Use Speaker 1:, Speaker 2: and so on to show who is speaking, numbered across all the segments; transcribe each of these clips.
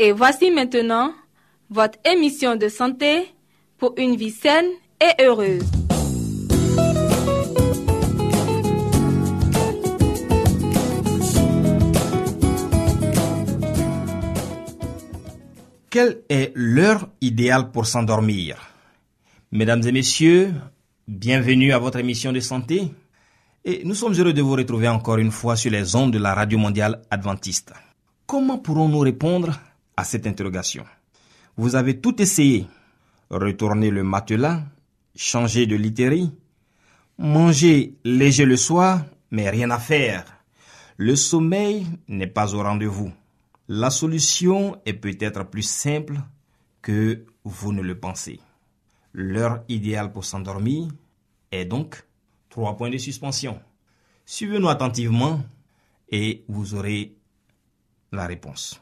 Speaker 1: Et voici maintenant votre émission de santé pour une vie saine et heureuse.
Speaker 2: Quelle est l'heure idéale pour s'endormir? Mesdames et messieurs, bienvenue à votre émission de santé. Et nous sommes heureux de vous retrouver encore une fois sur les ondes de la Radio Mondiale Adventiste. Comment pourrons-nous répondre à cette interrogation Vous avez tout essayé. Retourner le matelas, changer de literie, manger léger le soir, mais rien à faire. Le sommeil n'est pas au rendez-vous. La solution est peut-être plus simple que vous ne le pensez. L'heure idéale pour s'endormir est donc trois points de suspension. Suivez-nous attentivement et vous aurez la réponse.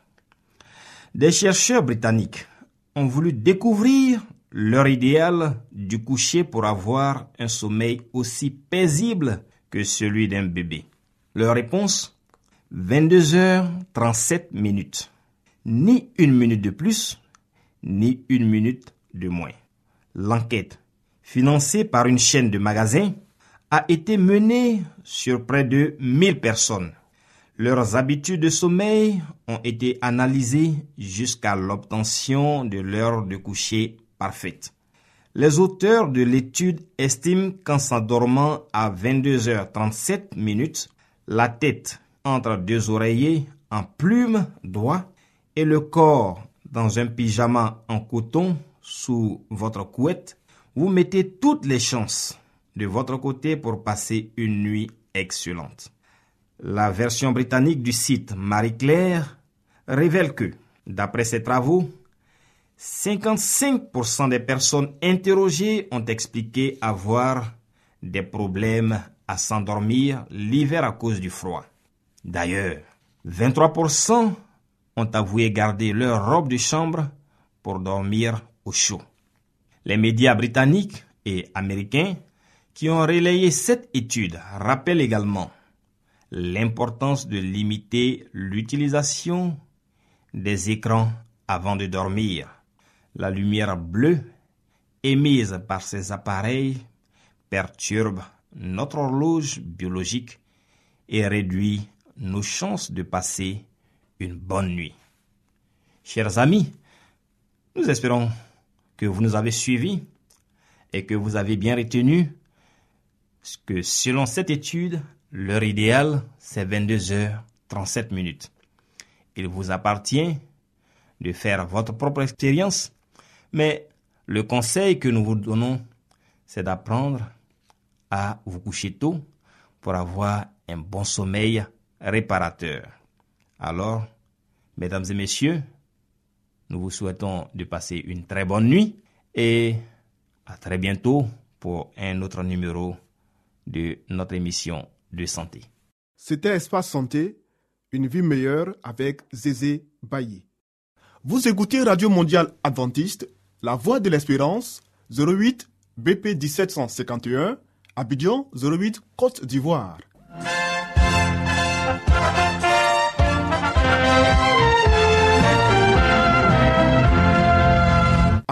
Speaker 2: Des chercheurs britanniques ont voulu découvrir l'heure idéale du coucher pour avoir un sommeil aussi paisible que celui d'un bébé. Leur réponse 22h37 minutes. Ni une minute de plus, ni une minute de moins. L'enquête, financée par une chaîne de magasins, a été menée sur près de 1000 personnes. Leurs habitudes de sommeil ont été analysées jusqu'à l'obtention de l'heure de coucher parfaite. Les auteurs de l'étude estiment qu'en s'endormant à 22h37 minutes, la tête entre deux oreillers en plume d'oie et le corps dans un pyjama en coton sous votre couette, vous mettez toutes les chances de votre côté pour passer une nuit excellente. La version britannique du site Marie-Claire révèle que, d'après ses travaux, 55% des personnes interrogées ont expliqué avoir des problèmes à s'endormir l'hiver à cause du froid. D'ailleurs, 23% ont avoué garder leur robe de chambre pour dormir au chaud. Les médias britanniques et américains qui ont relayé cette étude rappellent également l'importance de limiter l'utilisation des écrans avant de dormir. La lumière bleue émise par ces appareils perturbe notre horloge biologique et réduit nos chances de passer une bonne nuit. Chers amis, nous espérons que vous nous avez suivis et que vous avez bien retenu que selon cette étude, l'heure idéale, c'est 22 heures 37 minutes. Il vous appartient de faire votre propre expérience, mais le conseil que nous vous donnons, c'est d'apprendre à vous coucher tôt pour avoir un bon sommeil réparateur. Alors, mesdames et messieurs, nous vous souhaitons de passer une très bonne nuit et à très bientôt pour un autre numéro de notre émission
Speaker 3: C'était Espace Santé, une vie meilleure avec Zézé Bailly. Vous écoutez Radio Mondiale Adventiste, La Voix de l'Espérance, 08 BP 1751, Abidjan 08 Côte d'Ivoire.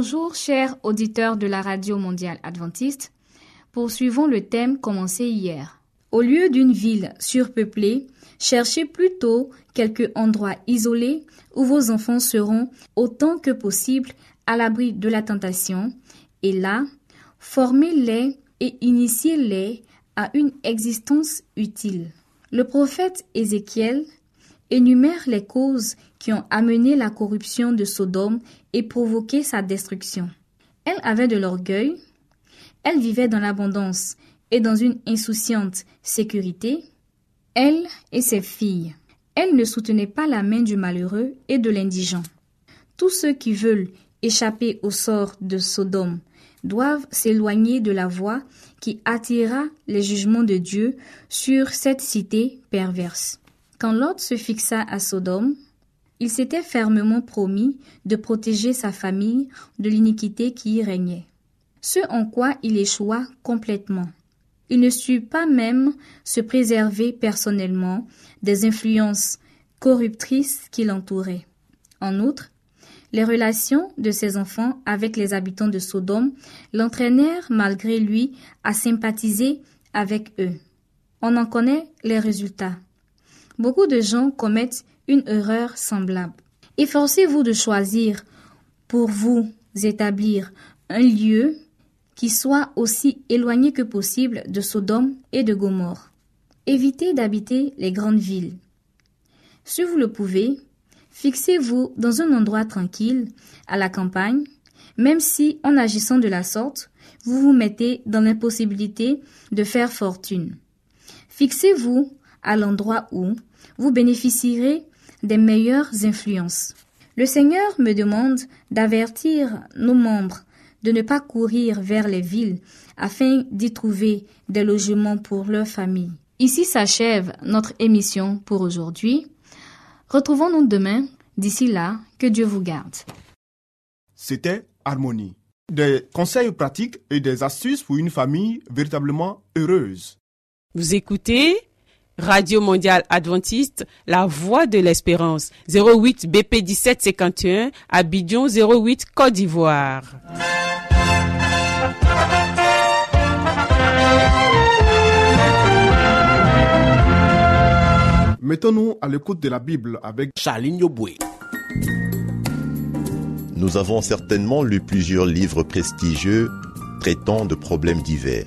Speaker 4: Bonjour chers auditeurs de la Radio mondiale adventiste. Poursuivons le thème commencé hier. Au lieu d'une ville surpeuplée, cherchez plutôt quelque endroit isolé où vos enfants seront autant que possible à l'abri de la tentation, et là, formez-les et initiez-les à une existence utile. Le prophète Ézéchiel énumère les causes qui ont amené la corruption de Sodome et provoqué sa destruction. Elle avait de l'orgueil, elle vivait dans l'abondance et dans une insouciante sécurité, elle et ses filles. Elle ne soutenait pas la main du malheureux et de l'indigent. Tous ceux qui veulent échapper au sort de Sodome doivent s'éloigner de la voie qui attira les jugements de Dieu sur cette cité perverse. Quand Lot se fixa à Sodome, il s'était fermement promis de protéger sa famille de l'iniquité qui y régnait, ce en quoi il échoua complètement. Il ne sut pas même se préserver personnellement des influences corruptrices qui l'entouraient. En outre, les relations de ses enfants avec les habitants de Sodome l'entraînèrent malgré lui à sympathiser avec eux. On en connaît les résultats. Beaucoup de gens commettent une erreur semblable. Efforcez-vous de choisir pour vous établir un lieu qui soit aussi éloigné que possible de Sodome et de Gomorre. Évitez d'habiter les grandes villes. Si vous le pouvez, fixez-vous dans un endroit tranquille, à la campagne, même si, en agissant de la sorte, vous vous mettez dans l'impossibilité de faire fortune. Fixez-vous à l'endroit où vous bénéficierez des meilleures influences. Le Seigneur me demande d'avertir nos membres de ne pas courir vers les villes afin d'y trouver des logements pour leur famille. Ici s'achève notre émission pour aujourd'hui. Retrouvons-nous demain. D'ici là, que Dieu vous garde.
Speaker 3: C'était Harmonie. Des conseils pratiques et des astuces pour une famille véritablement heureuse.
Speaker 5: Vous écoutez Radio Mondiale Adventiste, La Voix de l'Espérance, 08 BP 1751, Abidjan 08 Côte d'Ivoire.
Speaker 3: Mettons-nous à l'écoute de la Bible avec
Speaker 6: Charline Yoboué.
Speaker 7: Nous avons certainement lu plusieurs livres prestigieux traitant de problèmes divers.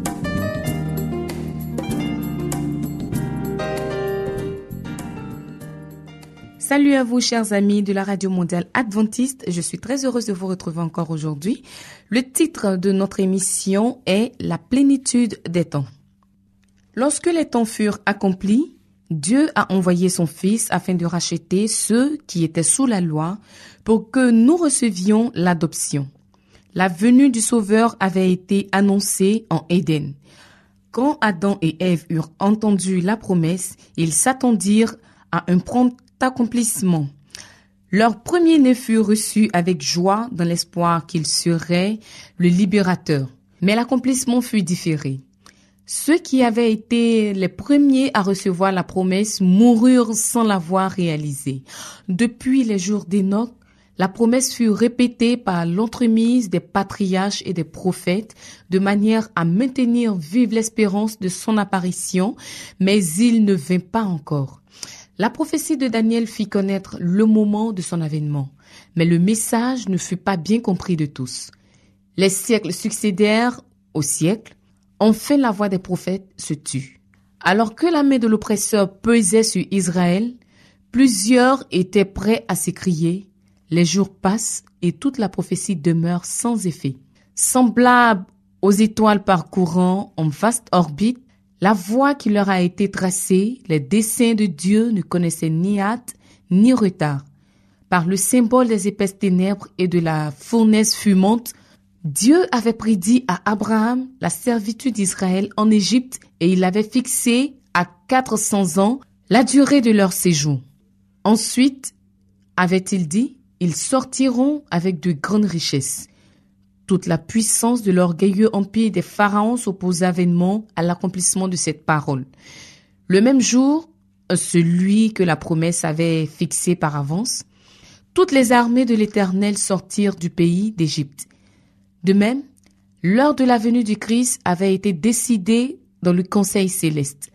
Speaker 8: Salut à vous, chers amis de la Radio Mondiale Adventiste. Je suis très heureuse de vous retrouver encore aujourd'hui. Le titre de notre émission est La plénitude des temps. Lorsque les temps furent accomplis, Dieu a envoyé son Fils afin de racheter ceux qui étaient sous la loi pour que nous recevions l'adoption. La venue du Sauveur avait été annoncée en Éden. Quand Adam et Ève eurent entendu la promesse, ils s'attendirent à un prompt accomplissement. Leur premier-né fut reçu avec joie dans l'espoir qu'il serait le libérateur. Mais l'accomplissement fut différé. Ceux qui avaient été les premiers à recevoir la promesse moururent sans l'avoir réalisée. Depuis les jours d'Enoch, la promesse fut répétée par l'entremise des patriarches et des prophètes de manière à maintenir vive l'espérance de son apparition, mais il ne vint pas encore. La prophétie de Daniel fit connaître le moment de son avènement, mais le message ne fut pas bien compris de tous. Les siècles succédèrent aux siècles, enfin la voix des prophètes se tut. Alors que la main de l'oppresseur pesait sur Israël, plusieurs étaient prêts à s'écrier, les jours passent et toute la prophétie demeure sans effet. Semblable aux étoiles parcourant en vaste orbite, la voie qui leur a été tracée, les desseins de Dieu ne connaissaient ni hâte ni retard. Par le symbole des épaisses ténèbres et de la fournaise fumante, Dieu avait prédit à Abraham la servitude d'Israël en Égypte et il avait fixé à 400 ans la durée de leur séjour. Ensuite, avait-il dit, ils sortiront avec de grandes richesses. Toute la puissance de l'orgueilleux empire des pharaons s'opposa vainement à l'accomplissement de cette parole. Le même jour, celui que la promesse avait fixé par avance, toutes les armées de l'Éternel sortirent du pays d'Égypte. De même, l'heure de la venue du Christ avait été décidée dans le Conseil céleste.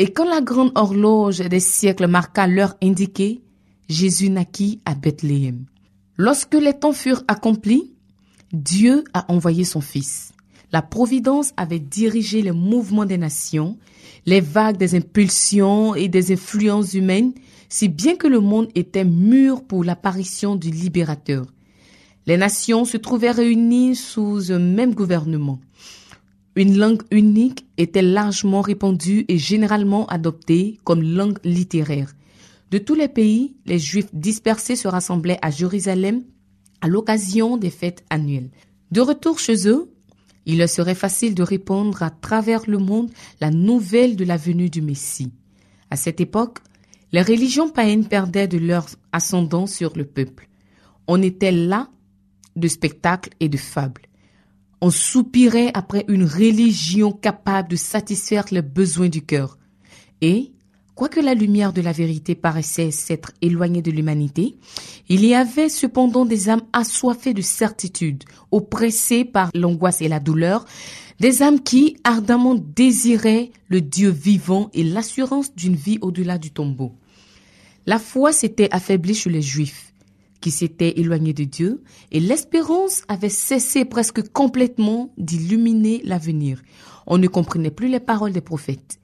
Speaker 8: Et quand la grande horloge des siècles marqua l'heure indiquée, Jésus naquit à Bethléem. Lorsque les temps furent accomplis, Dieu a envoyé son Fils. La Providence avait dirigé les mouvements des nations, les vagues des impulsions et des influences humaines, si bien que le monde était mûr pour l'apparition du libérateur. Les nations se trouvaient réunies sous un même gouvernement. Une langue unique était largement répandue et généralement adoptée comme langue littéraire. De tous les pays, les Juifs dispersés se rassemblaient à Jérusalem à l'occasion des fêtes annuelles. De retour chez eux, il leur serait facile de répondre à travers le monde la nouvelle de la venue du Messie. À cette époque, les religions païennes perdaient de leur ascendant sur le peuple. On était là de spectacles et de fables. On soupirait après une religion capable de satisfaire les besoins du cœur. Et, quoique la lumière de la vérité paraissait s'être éloignée de l'humanité, il y avait cependant des âmes assoiffées de certitude, oppressées par l'angoisse et la douleur, des âmes qui ardemment désiraient le Dieu vivant et l'assurance d'une vie au-delà du tombeau. La foi s'était affaiblie chez les Juifs qui s'étaient éloignés de Dieu, et l'espérance avait cessé presque complètement d'illuminer l'avenir. On ne comprenait plus les paroles des prophètes.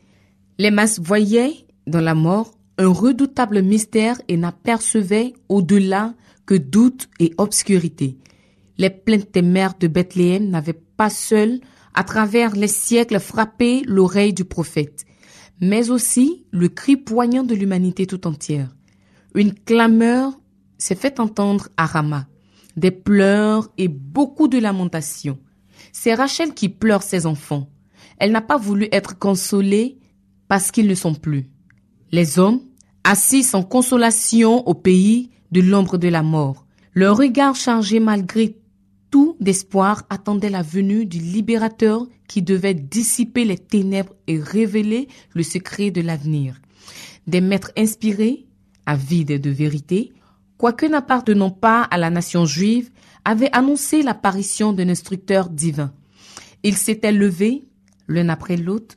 Speaker 8: Les masses voyaient dans la mort un redoutable mystère et n'apercevaient au-delà que doute et obscurité. Les plaintes des mères de Bethléem n'avaient pas seules, à travers les siècles, frappé l'oreille du prophète, mais aussi le cri poignant de l'humanité tout entière. Une clameur s'est fait entendre à Rama, des pleurs et beaucoup de lamentations. C'est Rachel qui pleure ses enfants. Elle n'a pas voulu être consolée parce qu'ils ne sont plus. Les hommes, assis sans consolation au pays de l'ombre de la mort, leur regard chargé malgré tout d'espoir attendait la venue du libérateur qui devait dissiper les ténèbres et révéler le secret de l'avenir. Des maîtres inspirés, avides de vérité, quoique n'appartenant pas à la nation juive, avaient annoncé l'apparition d'un instructeur divin. Ils s'étaient levés, l'un après l'autre,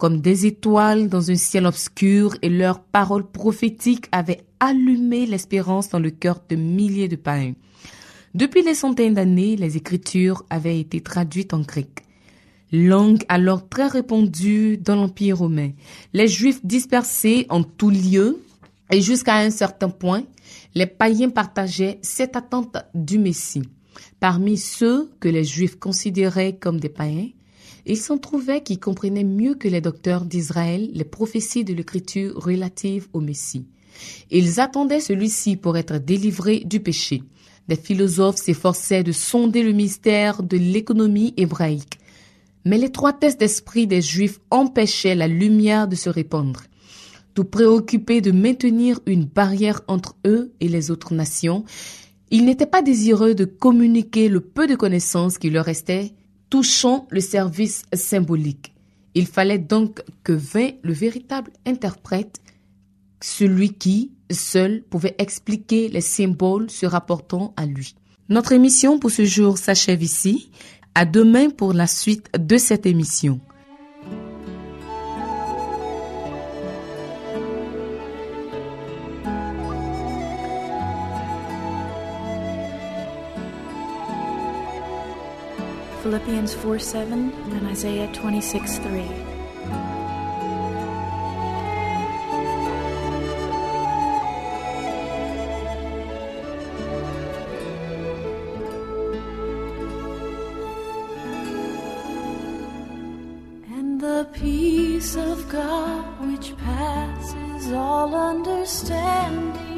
Speaker 8: comme des étoiles dans un ciel obscur, et leurs paroles prophétiques avaient allumé l'espérance dans le cœur de milliers de païens. Depuis des centaines d'années, les Écritures avaient été traduites en grec langue alors très répandue dans l'Empire romain. Les Juifs dispersés en tous lieux et jusqu'à un certain point, les païens partageaient cette attente du Messie. Parmi ceux que les Juifs considéraient comme des païens, il s'en trouvait qui comprenaient mieux que les docteurs d'Israël les prophéties de l'Écriture relatives au Messie. Ils attendaient celui-ci pour être délivré du péché. Des philosophes s'efforçaient de sonder le mystère de l'économie hébraïque. Mais l'étroitesse d'esprit des Juifs empêchait la lumière de se répandre tout préoccupés de maintenir une barrière entre eux et les autres nations, ils n'étaient pas désireux de communiquer le peu de connaissances qui leur restait touchant le service symbolique. Il fallait donc que vint le véritable interprète, celui qui, seul, pouvait expliquer les symboles se rapportant à lui. Notre émission pour ce jour s'achève ici. À demain pour la suite de cette émission.
Speaker 9: Philippians 4 7, and Isaiah 26 3. peace of God which passes all understanding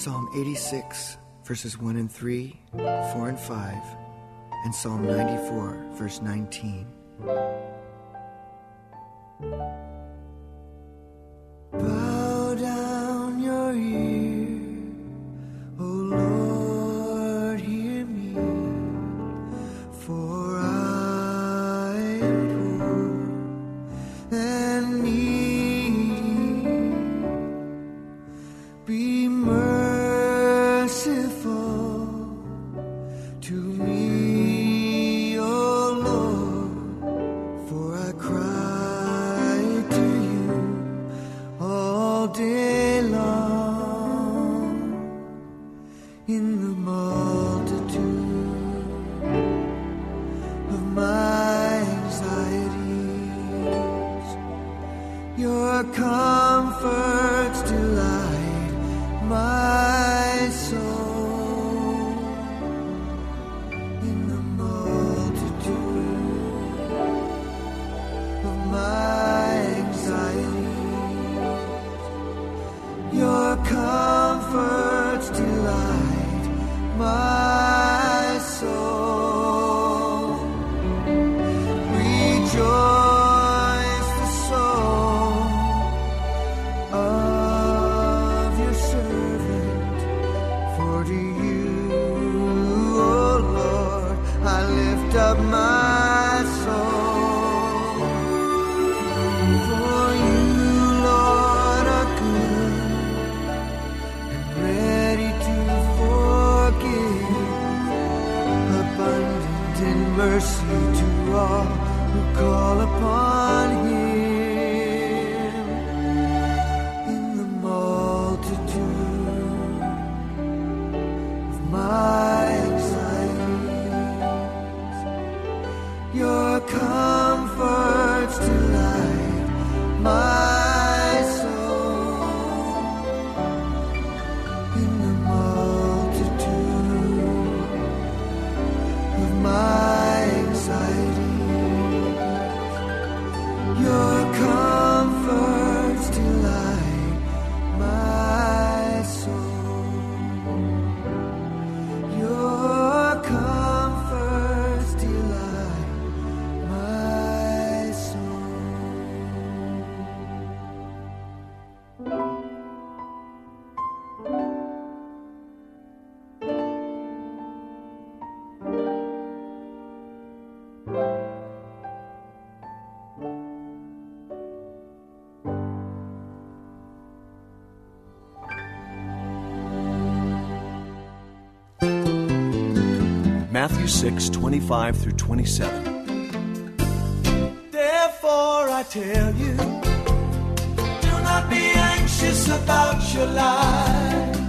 Speaker 10: Psalm 86, verses 1 and 3, 4 and 5, and Psalm 94, verse 19.
Speaker 11: Matthew 6 25 through 27.
Speaker 12: Therefore, I tell you, do not be anxious about your life.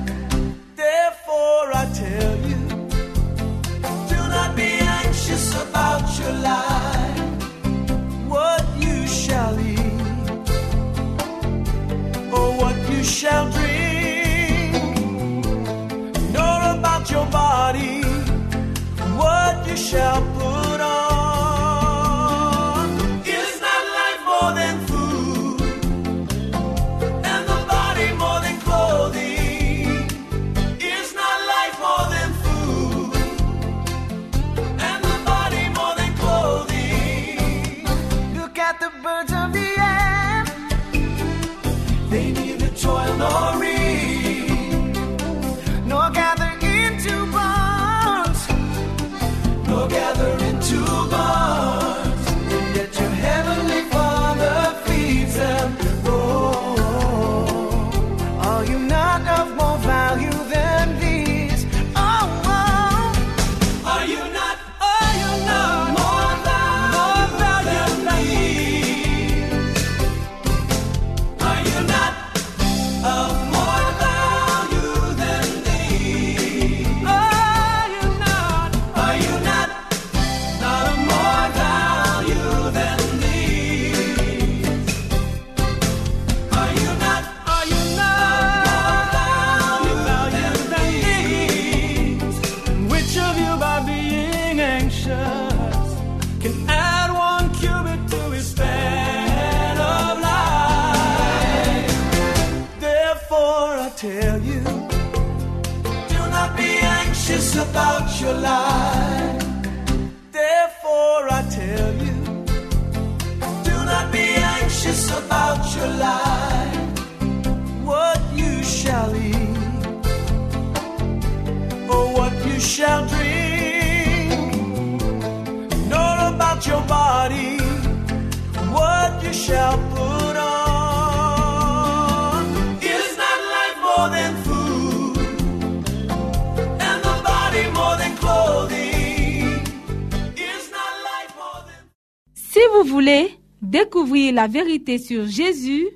Speaker 1: Si vous voulez découvrir la vérité sur Jésus,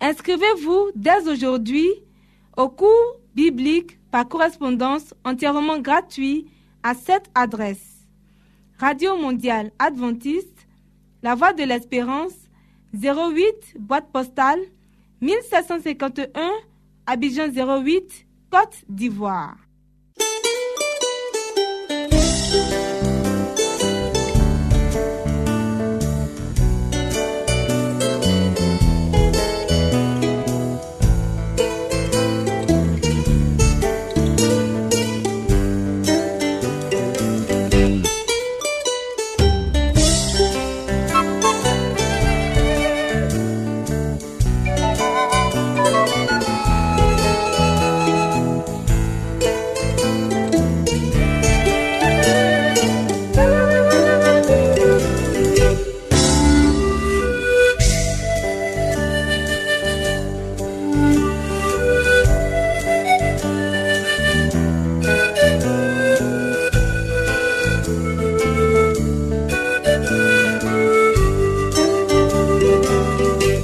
Speaker 1: inscrivez-vous dès aujourd'hui au cours biblique par correspondance entièrement gratuit à cette adresse. Radio mondiale adventiste, La Voix de l'Espérance, 08 boîte postale 1751 Abidjan 08 Côte d'Ivoire.